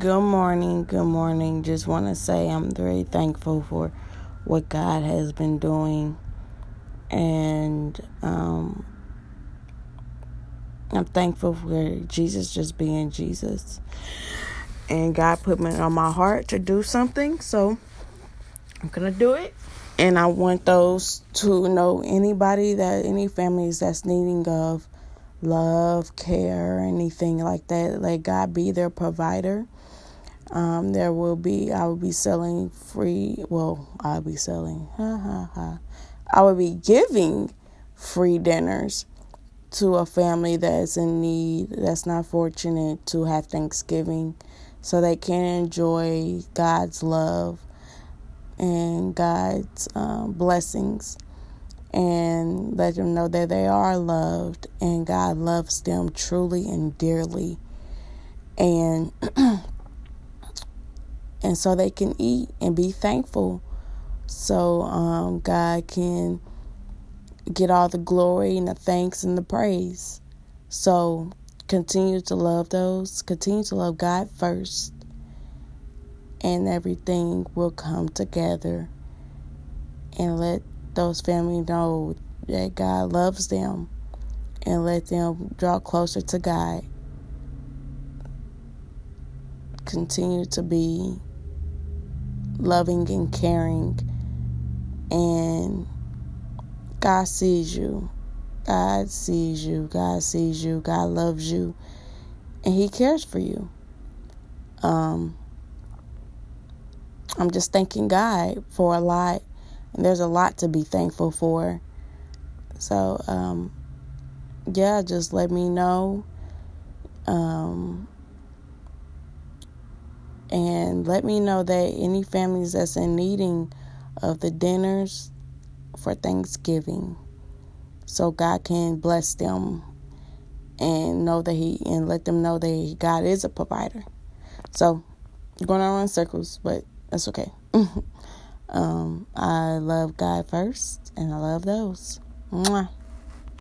Good morning. Good morning. Just want to say I'm very thankful for what God has been doing. And um, I'm thankful for Jesus just being Jesus. And God put me on my heart to do something. So I'm going to do it. And I want those to know anybody that, any families that's needing of love, care, anything like that. Let God be their provider um, there will be, I will be selling free, well, I'll be selling, ha ha ha. I will be giving free dinners to a family that's in need, that's not fortunate to have Thanksgiving, so they can enjoy God's love and God's um, blessings and let them know that they are loved and God loves them truly and dearly. And and so they can eat and be thankful so um, God can get all the glory and the thanks and the praise. So continue to love those, continue to love God first, and everything will come together. And let those families know that God loves them and let them draw closer to God. Continue to be loving and caring. And God sees you. God sees you. God sees you. God loves you. And He cares for you. Um, I'm just thanking God for a lot. And there's a lot to be thankful for. So, um, yeah, just let me know. Um, and let me know that any families that's in needing of the dinners for Thanksgiving so God can bless them and know that he and let them know that God is a provider. So going around in circles, but that's okay. um, I love God first and I love those. Mwah.